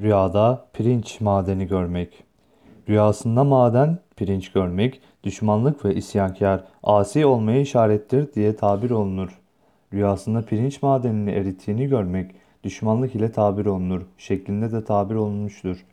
Rüyada pirinç madeni görmek. Rüyasında maden, pirinç görmek, düşmanlık ve isyankar, asi olmaya işarettir diye tabir olunur. Rüyasında pirinç madenini erittiğini görmek, düşmanlık ile tabir olunur şeklinde de tabir olunmuştur.